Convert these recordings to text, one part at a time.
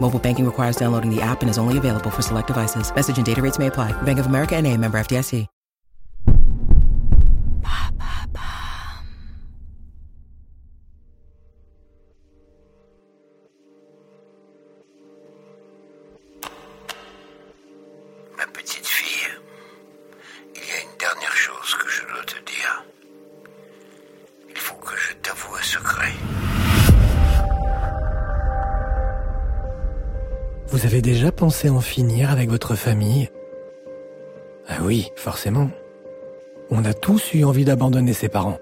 Mobile banking requires downloading the app and is only available for select devices. Message and data rates may apply. Bank of America and a member FDIC. Ma petite fille, il y a une dernière chose que je dois te dire. Il faut que je t'avoue un secret. Vous avez déjà pensé en finir avec votre famille? Ah oui, forcément. On a tous eu envie d'abandonner ses parents,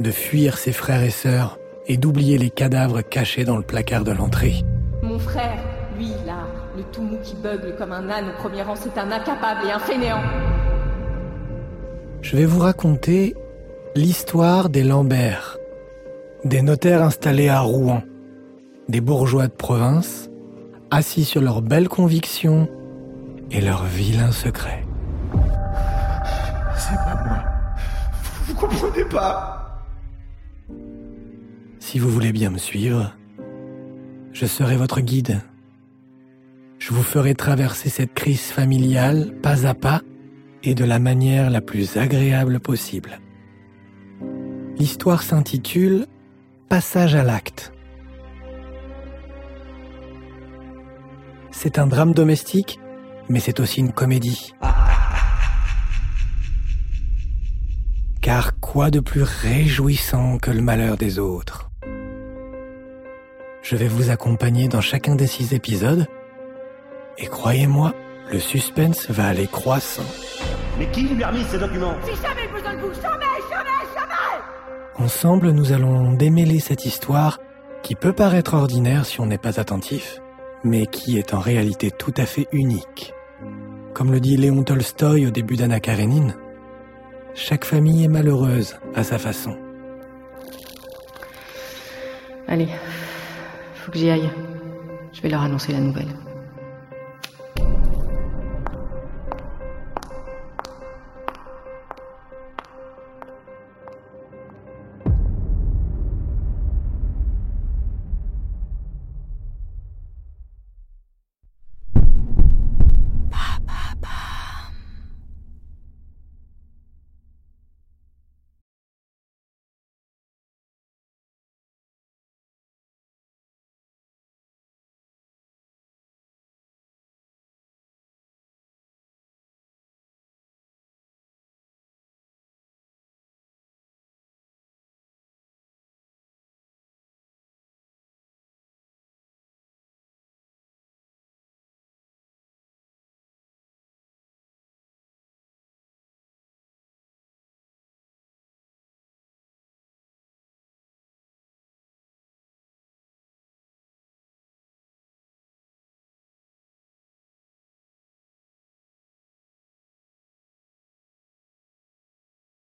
de fuir ses frères et sœurs et d'oublier les cadavres cachés dans le placard de l'entrée. Mon frère, lui, là, le tout mou qui bugle comme un âne au premier rang, c'est un incapable et un fainéant. Je vais vous raconter l'histoire des Lambert, des notaires installés à Rouen, des bourgeois de province, assis sur leurs belles convictions et leurs vilains secrets. C'est pas moi. Vous comprenez pas Si vous voulez bien me suivre, je serai votre guide. Je vous ferai traverser cette crise familiale pas à pas et de la manière la plus agréable possible. L'histoire s'intitule Passage à l'acte. C'est un drame domestique, mais c'est aussi une comédie. Car quoi de plus réjouissant que le malheur des autres? Je vais vous accompagner dans chacun des six épisodes, et croyez-moi, le suspense va aller croissant. Mais qui lui a remis ces documents? Ensemble, nous allons démêler cette histoire qui peut paraître ordinaire si on n'est pas attentif, mais qui est en réalité tout à fait unique. Comme le dit Léon Tolstoï au début d'Anna Karénine, chaque famille est malheureuse à sa façon. Allez, faut que j'y aille. Je vais leur annoncer la nouvelle.